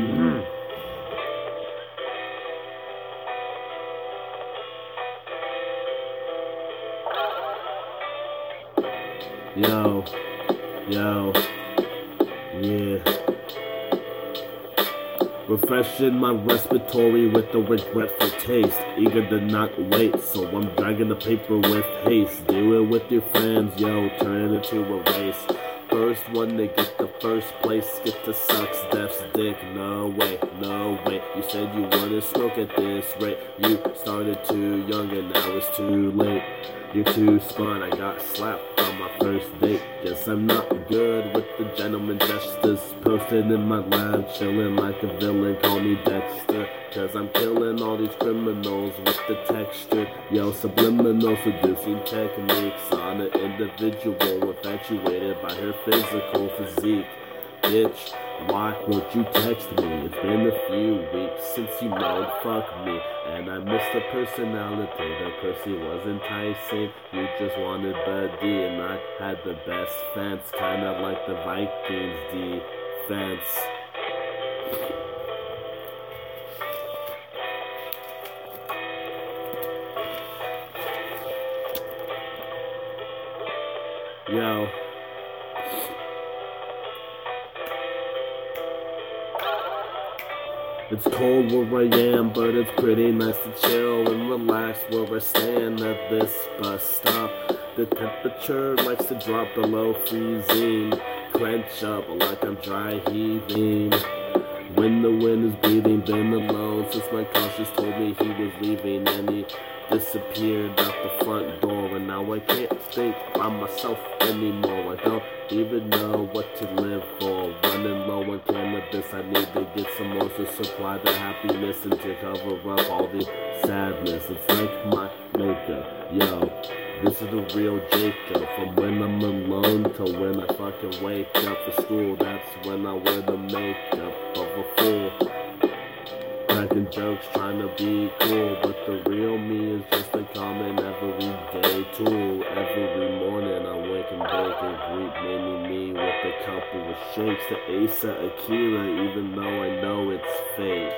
Hmm. Yo, yo, yeah. Refreshing my respiratory with the regretful taste. Eager to not wait, so I'm dragging the paper with haste. Do it with your friends, yo, turn it into a race. First one to get the first place, get the sucks death's dick. No way, no way. You said you wouldn't smoke at this rate. You started too young and now it's too late. You're too spun, I got slapped on my first date. Guess I'm not good with the gentleman justice. Posted in my lab, chilling like a villain, call me Dexter. Cause I'm killing all these criminals with the texture. Yo, subliminal seducing techniques on an individual infatuated by her physical physique. Bitch, why won't you text me? It's been a few weeks since you know fuck me. And I miss the personality. The Percy was enticing. You just wanted D, and I had the best fence. Kinda like the Vikings defense. Yo. It's cold where I am, but it's pretty nice to chill and relax where I stand at this bus stop. The temperature likes to drop below freezing. Clench up like I'm dry heaving. When the wind is breathing, been alone since my conscience told me he was leaving and he disappeared out the front door. And now I can't think by myself anymore. I don't even know what to live for. Running low on cannabis, I need to get some more to supply the happiness and to cover up all the sadness. It's like my makeup, yo. This is the real Jacob. From when I'm alone till when I fucking wake up for school. That's when I wear the makeup of a fool. Cracking jokes, trying to be cool, but the real me is just a common everyday tool. Every morning I wake and bake and greet mini me with a couple of shakes to Asa Akira, even though I know it's fake.